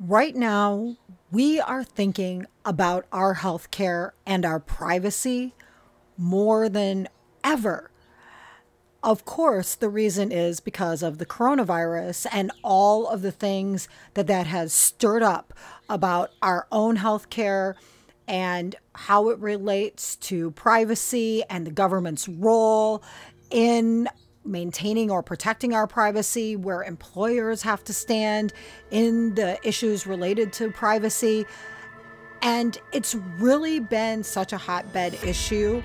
Right now, we are thinking about our healthcare and our privacy more than ever. Of course, the reason is because of the coronavirus and all of the things that that has stirred up about our own healthcare and how it relates to privacy and the government's role in maintaining or protecting our privacy, where employers have to stand in the issues related to privacy. And it's really been such a hotbed issue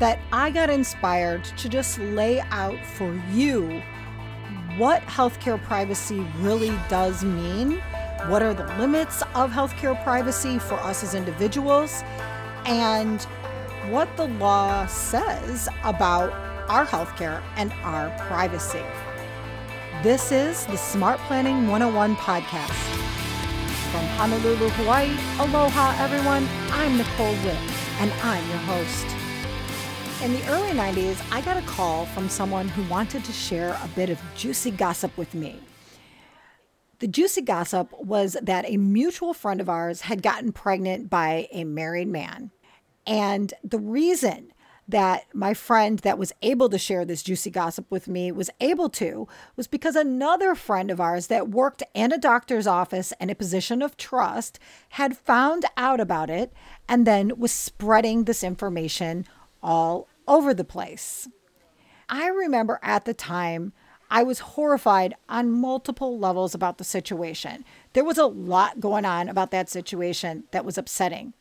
that I got inspired to just lay out for you what healthcare privacy really does mean, what are the limits of healthcare privacy for us as individuals, and what the law says about our healthcare and our privacy. This is the Smart Planning 101 podcast. From Honolulu, Hawaii, aloha everyone. I'm Nicole Wipp, and I'm your host. In the early 90s, I got a call from someone who wanted to share a bit of juicy gossip with me. The juicy gossip was that a mutual friend of ours had gotten pregnant by a married man. And the reason that my friend that was able to share this juicy gossip with me was able to was because another friend of ours that worked in a doctor's office in a position of trust had found out about it and then was spreading this information all over the place. I remember at the time I was horrified on multiple levels about the situation. There was a lot going on about that situation that was upsetting.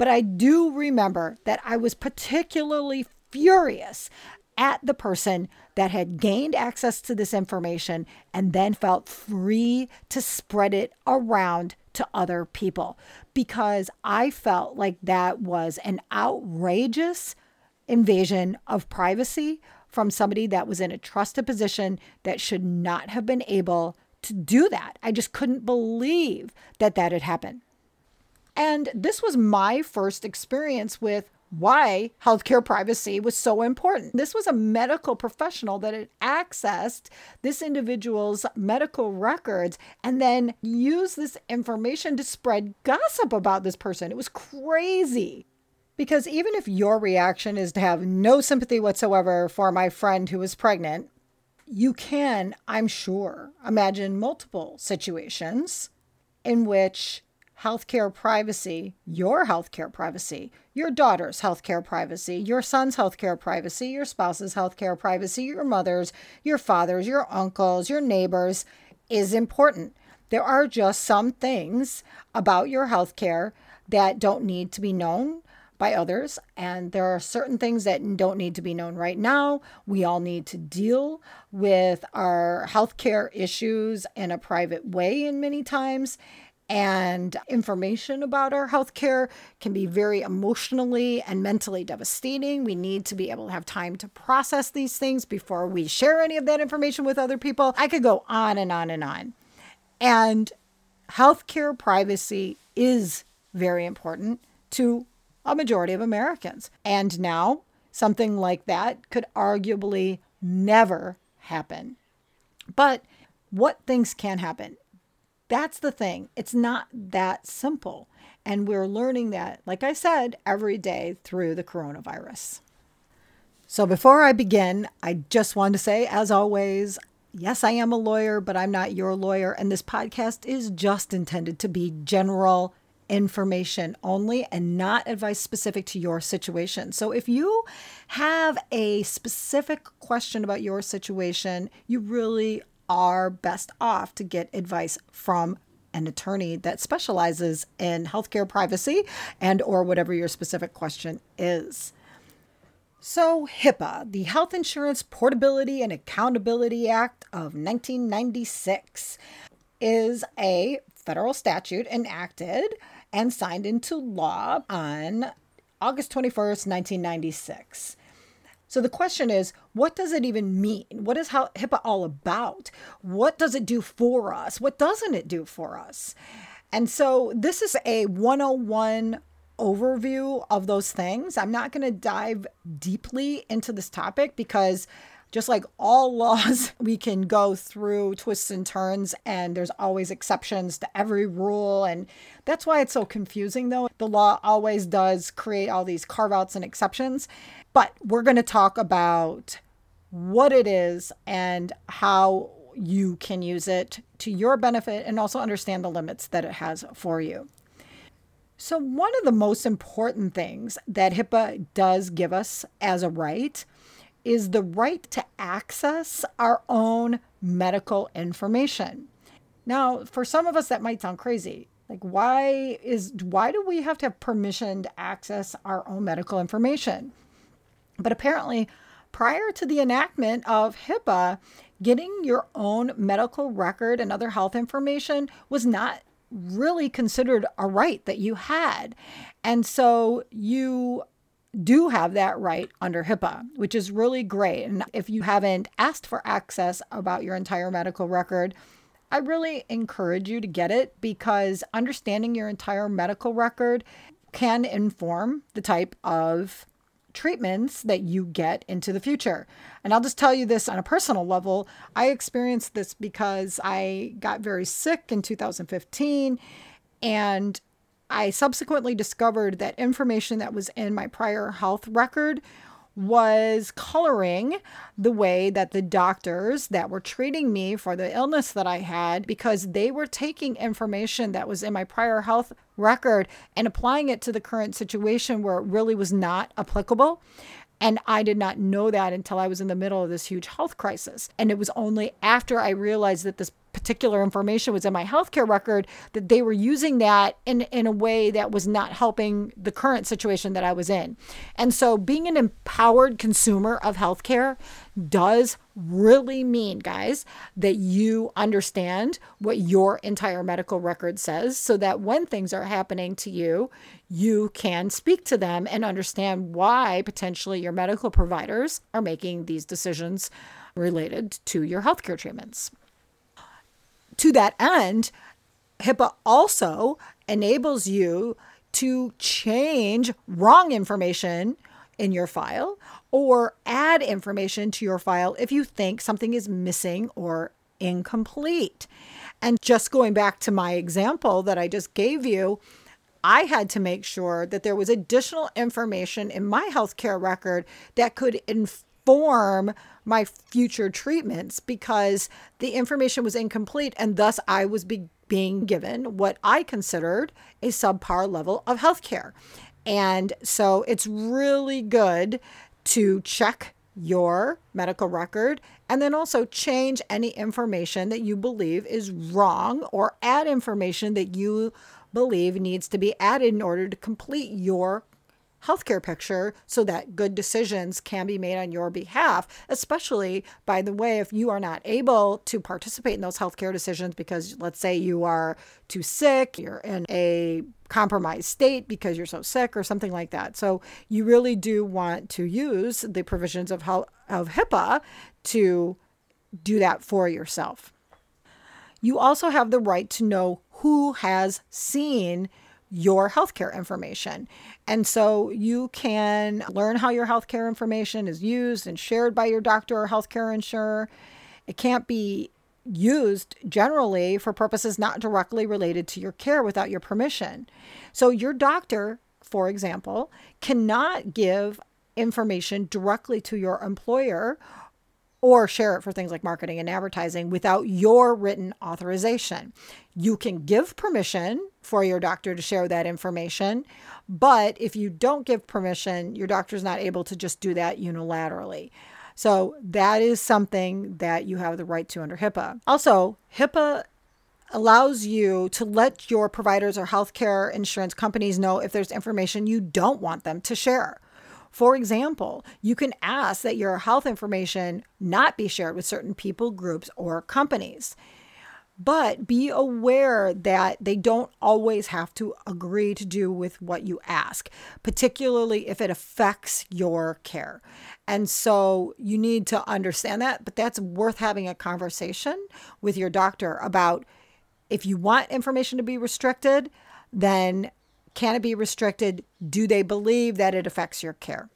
But I do remember that I was particularly furious at the person that had gained access to this information and then felt free to spread it around to other people because I felt like that was an outrageous invasion of privacy from somebody that was in a trusted position that should not have been able to do that. I just couldn't believe that that had happened. And this was my first experience with why healthcare privacy was so important. This was a medical professional that had accessed this individual's medical records and then used this information to spread gossip about this person. It was crazy. Because even if your reaction is to have no sympathy whatsoever for my friend who was pregnant, you can, I'm sure, imagine multiple situations in which healthcare privacy, your healthcare privacy, your daughter's healthcare privacy, your son's healthcare privacy, your spouse's healthcare privacy, your mother's, your father's, your uncle's, your neighbor's is important. There are just some things about your healthcare that don't need to be known by others. And there are certain things that don't need to be known right now. We all need to deal with our healthcare issues in a private way, in many times and information about our healthcare can be very emotionally and mentally devastating. We need to be able to have time to process these things before we share any of that information with other people. I could go on and on and on. And healthcare privacy is very important to a majority of Americans. And now something like that could arguably never happen. But what things can happen? That's the thing. It's not that simple. And we're learning that, like I said, every day through the coronavirus. So before I begin, I just want to say, as always, yes, I am a lawyer, but I'm not your lawyer. And this podcast is just intended to be general information only and not advice specific to your situation. So if you have a specific question about your situation, you really are best off to get advice from an attorney that specializes in healthcare privacy and or whatever your specific question is. So, HIPAA, the Health Insurance Portability and Accountability Act of 1996, is a federal statute enacted and signed into law on August 21st, 1996. So the question is, what does it even mean? What is how HIPAA all about? What does it do for us? What doesn't it do for us? And so this is a 101 overview of those things. I'm not going to dive deeply into this topic because just like all laws, we can go through twists and turns, and there's always exceptions to every rule. And that's why it's so confusing, though. The law always does create all these carve outs and exceptions. But we're going to talk about what it is and how you can use it to your benefit and also understand the limits that it has for you. So, one of the most important things that HIPAA does give us as a right is the right to access our own medical information. Now, for some of us, that might sound crazy. Like, why is why do we have to have permission to access our own medical information? But apparently, prior to the enactment of HIPAA, getting your own medical record and other health information was not really considered a right that you had. And so you do have that right under HIPAA, which is really great. And if you haven't asked for access about your entire medical record, I really encourage you to get it because understanding your entire medical record can inform the type of treatments that you get into the future. And I'll just tell you this on a personal level. I experienced this because I got very sick in 2015 and I subsequently discovered that information that was in my prior health record was coloring the way that the doctors that were treating me for the illness that I had because they were taking information that was in my prior health record and applying it to the current situation where it really was not applicable. And I did not know that until I was in the middle of this huge health crisis. And it was only after I realized that this particular information was in my healthcare record that they were using that in, in a way that was not helping the current situation that I was in. And so being an empowered consumer of healthcare does really mean, guys, that you understand what your entire medical record says so that when things are happening to you, you can speak to them and understand why potentially your medical providers are making these decisions related to your healthcare treatments to that end, HIPAA also enables you to change wrong information in your file or add information to your file if you think something is missing or incomplete. And just going back to my example that I just gave you, I had to make sure that there was additional information in my healthcare record that could inform my future treatments because the information was incomplete and thus I was be- being given what I considered a subpar level of healthcare. And so it's really good to check your medical record and then also change any information that you believe is wrong or add information that you believe needs to be added in order to complete your healthcare picture so that good decisions can be made on your behalf, especially, by the way, if you are not able to participate in those healthcare decisions because, let's say, you are too sick, you're in a compromised state because you're so sick or something like that. So, you really do want to use the provisions of, of HIPAA to do that for yourself. You also have the right to know who has seen your healthcare information. And so you can learn how your healthcare information is used and shared by your doctor or healthcare insurer. It can't be used generally for purposes not directly related to your care without your permission. So your doctor, for example, cannot give information directly to your employer or share it for things like marketing and advertising without your written authorization. You can give permission for your doctor to share that information, but if you don't give permission, your doctor's not able to just do that unilaterally. So that is something that you have the right to under HIPAA. Also, HIPAA allows you to let your providers or healthcare insurance companies know if there's information you don't want them to share. For example, you can ask that your health information not be shared with certain people, groups, or companies. But be aware that they don't always have to agree to do with what you ask, particularly if it affects your care. And so you need to understand that, but that's worth having a conversation with your doctor about if you want information to be restricted, then can it be restricted? Do they believe that it affects your care?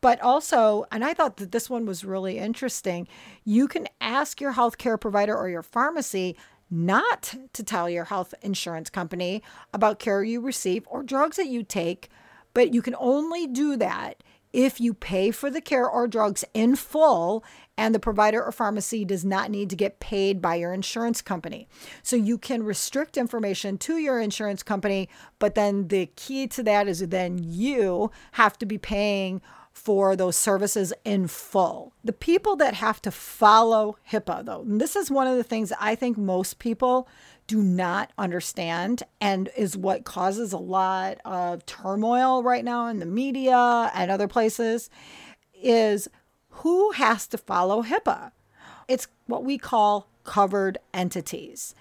But also, and I thought that this one was really interesting, you can ask your healthcare provider or your pharmacy not to tell your health insurance company about care you receive or drugs that you take, but you can only do that if you pay for the care or drugs in full and the provider or pharmacy does not need to get paid by your insurance company. So you can restrict information to your insurance company, but then the key to that is then you have to be paying for those services in full. The people that have to follow HIPAA, though, this is one of the things I think most people do not understand and is what causes a lot of turmoil right now in the media and other places is who has to follow HIPAA? It's what we call covered entities.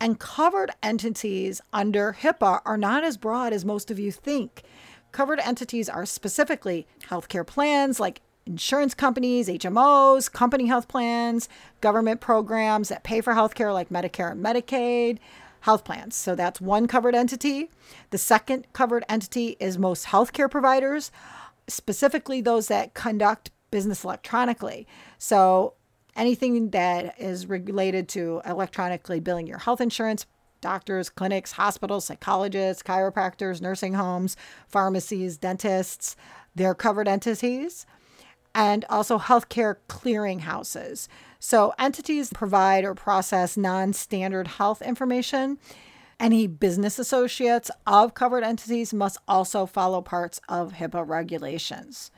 And covered entities under HIPAA are not as broad as most of you think. Covered entities are specifically healthcare plans like insurance companies, HMOs, company health plans, government programs that pay for healthcare like Medicare and Medicaid, health plans. So that's one covered entity. The second covered entity is most healthcare providers, specifically those that conduct business electronically. So anything that is related to electronically billing your health insurance, doctors, clinics, hospitals, psychologists, chiropractors, nursing homes, pharmacies, dentists, they're covered entities, and also healthcare clearinghouses. So, entities provide or process non standard health information. Any business associates of covered entities must also follow parts of HIPAA regulations.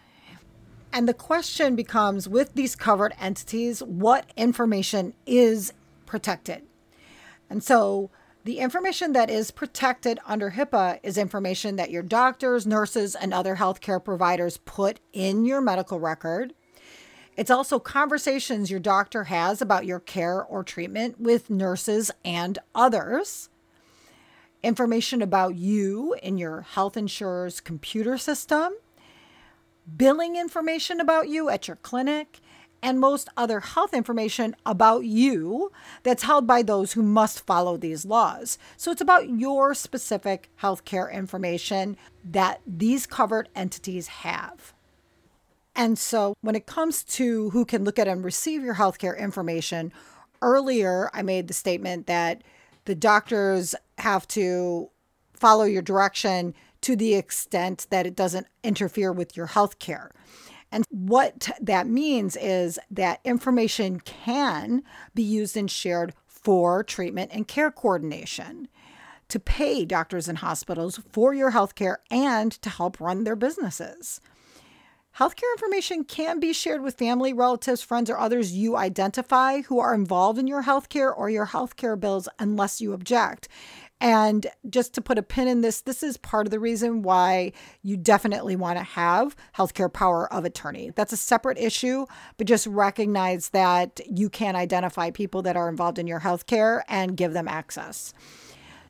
And the question becomes with these covered entities, what information is protected? And so, the information that is protected under HIPAA is information that your doctors, nurses, and other healthcare providers put in your medical record. It's also conversations your doctor has about your care or treatment with nurses and others. Information about you in your health insurer's computer system. Billing information about you at your clinic and most other health information about you that's held by those who must follow these laws. So it's about your specific healthcare information that these covered entities have. And so when it comes to who can look at and receive your healthcare information, earlier I made the statement that the doctors have to follow your direction to the extent that it doesn't interfere with your health care. And what that means is that information can be used and shared for treatment and care coordination, to pay doctors and hospitals for your healthcare, and to help run their businesses. Healthcare information can be shared with family, relatives, friends, or others you identify who are involved in your healthcare or your healthcare bills unless you object. And just to put a pin in this, this is part of the reason why you definitely want to have healthcare power of attorney. That's a separate issue, but just recognize that you can identify people that are involved in your healthcare and give them access.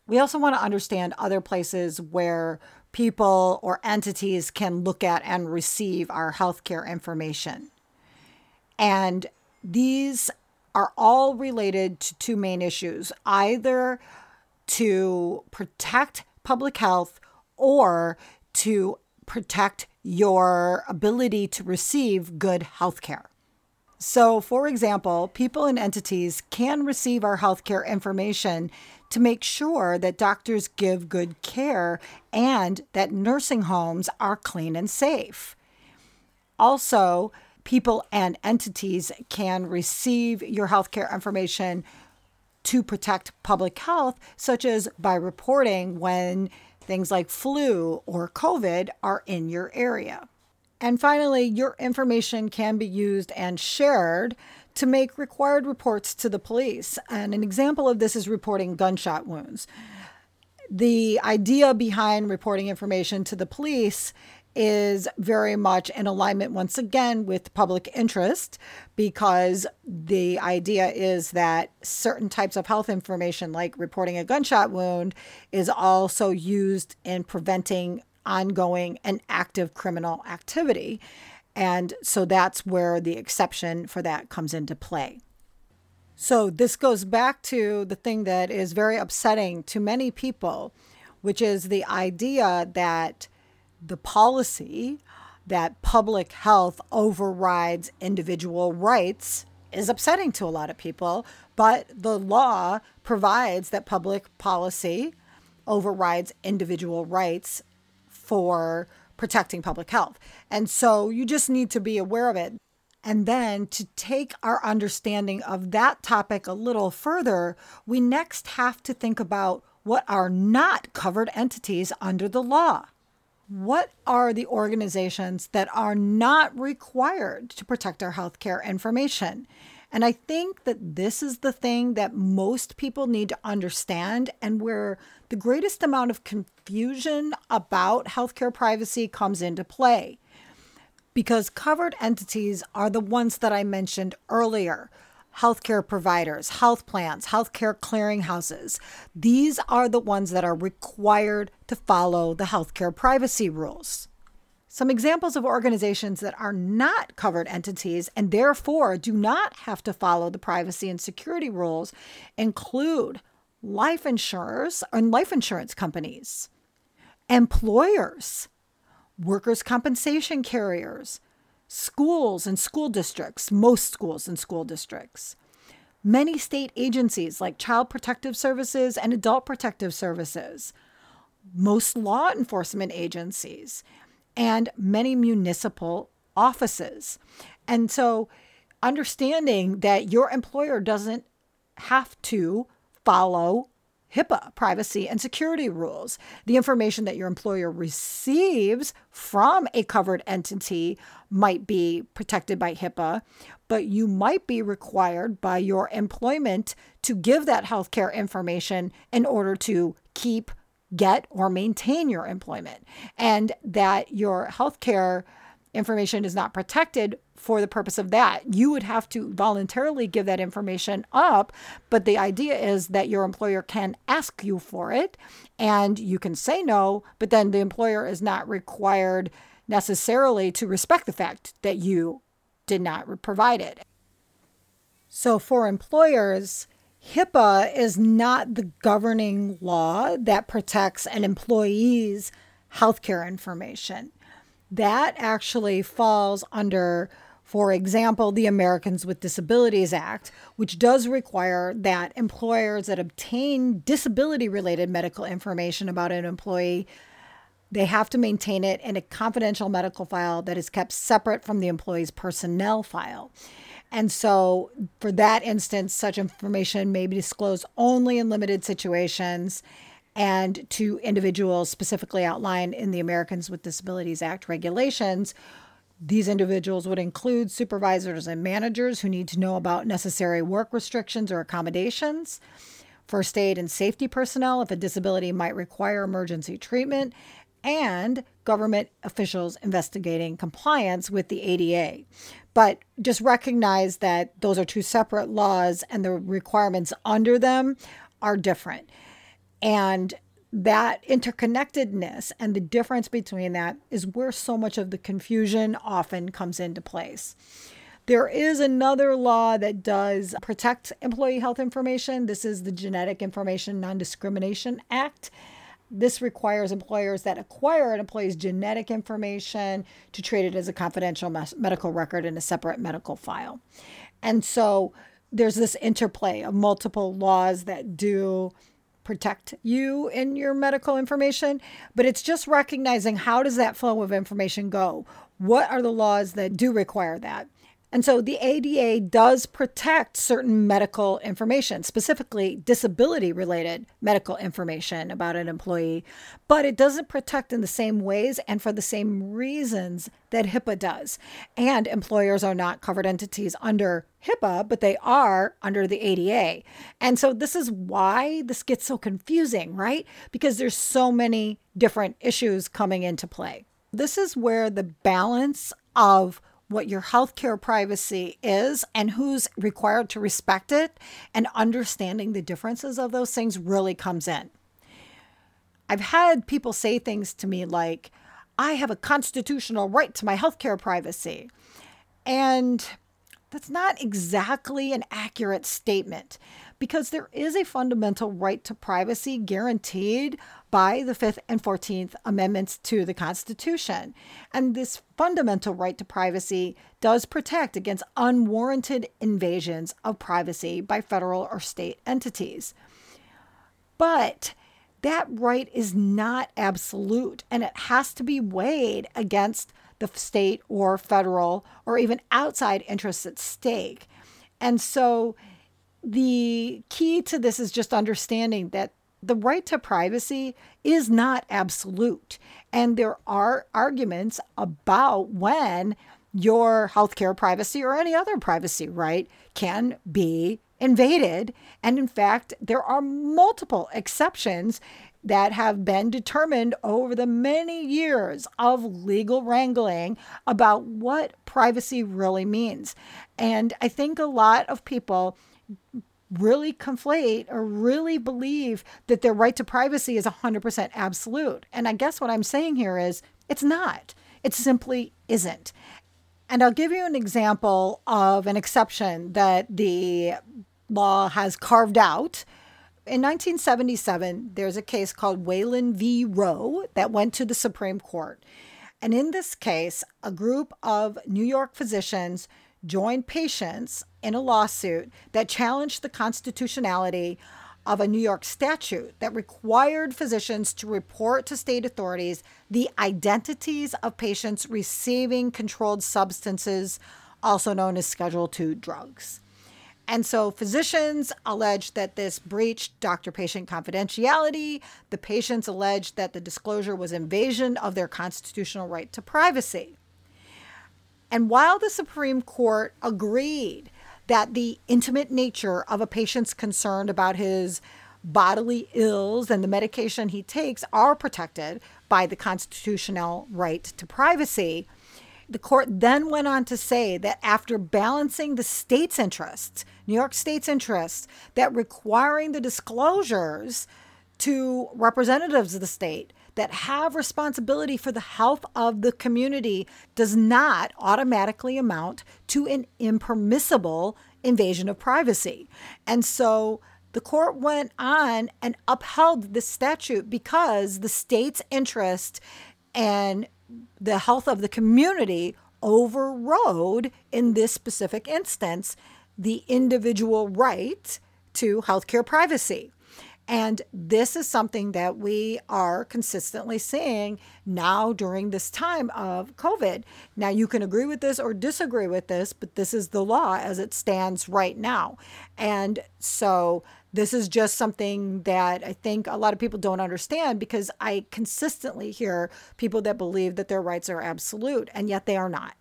We also want to understand other places where people or entities can look at and receive our healthcare information. And these are all related to two main issues either to protect public health or to protect your ability to receive good health care. So, for example, people and entities can receive our healthcare information to make sure that doctors give good care and that nursing homes are clean and safe. Also, people and entities can receive your healthcare information to protect public health, such as by reporting when things like flu or COVID are in your area. And finally, your information can be used and shared to make required reports to the police. And an example of this is reporting gunshot wounds. The idea behind reporting information to the police is very much in alignment once again with public interest because the idea is that certain types of health information like reporting a gunshot wound is also used in preventing ongoing and active criminal activity. And so that's where the exception for that comes into play. So this goes back to the thing that is very upsetting to many people which is the idea that the policy that public health overrides individual rights is upsetting to a lot of people, but the law provides that public policy overrides individual rights for protecting public health. And so you just need to be aware of it. And then to take our understanding of that topic a little further, we next have to think about what are not covered entities under the law. What are the organizations that are not required to protect our healthcare information? And I think that this is the thing that most people need to understand and where the greatest amount of confusion about healthcare privacy comes into play. Because covered entities are the ones that I mentioned earlier healthcare providers, health plans, healthcare clearinghouses. These are the ones that are required to follow the healthcare privacy rules. Some examples of organizations that are not covered entities and therefore do not have to follow the privacy and security rules include life insurers and life insurance companies, employers, workers' compensation carriers, schools and school districts, most schools and school districts, many state agencies like Child Protective Services and Adult Protective Services, most law enforcement agencies, and many municipal offices. And so, understanding that your employer doesn't have to follow HIPAA privacy and security rules. The information that your employer receives from a covered entity might be protected by HIPAA, but you might be required by your employment to give that healthcare information in order to keep get or maintain your employment, and that your healthcare information is not protected for the purpose of that. You would have to voluntarily give that information up, but the idea is that your employer can ask you for it and you can say no, but then the employer is not required necessarily to respect the fact that you did not provide it. So for employers, HIPAA is not the governing law that protects an employee's healthcare information. That actually falls under, for example, the Americans with Disabilities Act, which does require that employers that obtain disability related medical information about an employee they have to maintain it in a confidential medical file that is kept separate from the employee's personnel file. And so, for that instance, such information may be disclosed only in limited situations and to individuals specifically outlined in the Americans with Disabilities Act regulations. These individuals would include supervisors and managers who need to know about necessary work restrictions or accommodations, first aid and safety personnel if a disability might require emergency treatment, and government officials investigating compliance with the ADA. But just recognize that those are two separate laws and the requirements under them are different. And that interconnectedness and the difference between that is where so much of the confusion often comes into place. There is another law that does protect employee health information. This is the Genetic Information Non Discrimination Act. This requires employers that acquire an employee's genetic information to treat it as a confidential medical record in a separate medical file. And so there's this interplay of multiple laws that do protect you in your medical information, but it's just recognizing how does that flow of information go? What are the laws that do require that? And so the ADA does protect certain medical information, specifically disability related medical information about an employee, but it doesn't protect in the same ways and for the same reasons that HIPAA does. And employers are not covered entities under HIPAA, but they are under the ADA. And so this is why this gets so confusing, right? Because there's so many different issues coming into play. This is where the balance of what your healthcare privacy is and who's required to respect it and understanding the differences of those things really comes in. I've had people say things to me like, I have a constitutional right to my healthcare privacy. And That's not exactly an accurate statement because there is a fundamental right to privacy guaranteed by the Fifth and 14th Amendments to the Constitution. And this fundamental right to privacy does protect against unwarranted invasions of privacy by federal or state entities. But that right is not absolute and it has to be weighed against the state or federal or even outside interests at stake. And so the key to this is just understanding that the right to privacy is not absolute. And there are arguments about when your healthcare privacy or any other privacy right can be invaded. And in fact, there are multiple exceptions that have been determined over the many years of legal wrangling about what privacy really means. And I think a lot of people really conflate or really believe that their right to privacy is 100% absolute. And I guess what I'm saying here is it's not. It simply isn't. And I'll give you an example of an exception that the law has carved out. In 1977, there's a case called Whalen v. Roe that went to the Supreme Court. And in this case, a group of New York physicians joined patients in a lawsuit that challenged the constitutionality of a New York statute that required physicians to report to state authorities the identities of patients receiving controlled substances, also known as Schedule II drugs. And so physicians allege that this breached doctor patient confidentiality. The patients allege that the disclosure was invasion of their constitutional right to privacy. And while the Supreme Court agreed that the intimate nature of a patient's concern about his bodily ills and the medication he takes are protected by the constitutional right to privacy, the court then went on to say that after balancing the state's interests, New York State's interests, that requiring the disclosures to representatives of the state that have responsibility for the health of the community does not automatically amount to an impermissible invasion of privacy. And so the court went on and upheld this statute because the state's interest and the health of the community overrode, in this specific instance, the individual right to healthcare privacy. And this is something that we are consistently seeing now during this time of COVID. Now, you can agree with this or disagree with this, but this is the law as it stands right now. And so, this is just something that I think a lot of people don't understand because I consistently hear people that believe that their rights are absolute, and yet they are not.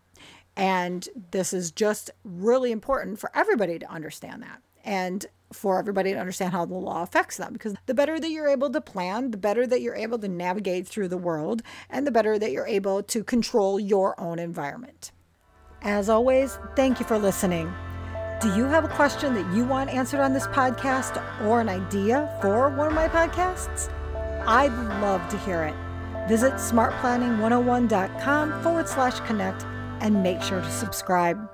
And this is just really important for everybody to understand that. And for everybody to understand how the law affects them. Because the better that you're able to plan, the better that you're able to navigate through the world, and the better that you're able to control your own environment. As always, thank you for listening. Do you have a question that you want answered on this podcast or an idea for one of my podcasts? I'd love to hear it. Visit smartplanning101.com forward slash connect and make sure to subscribe.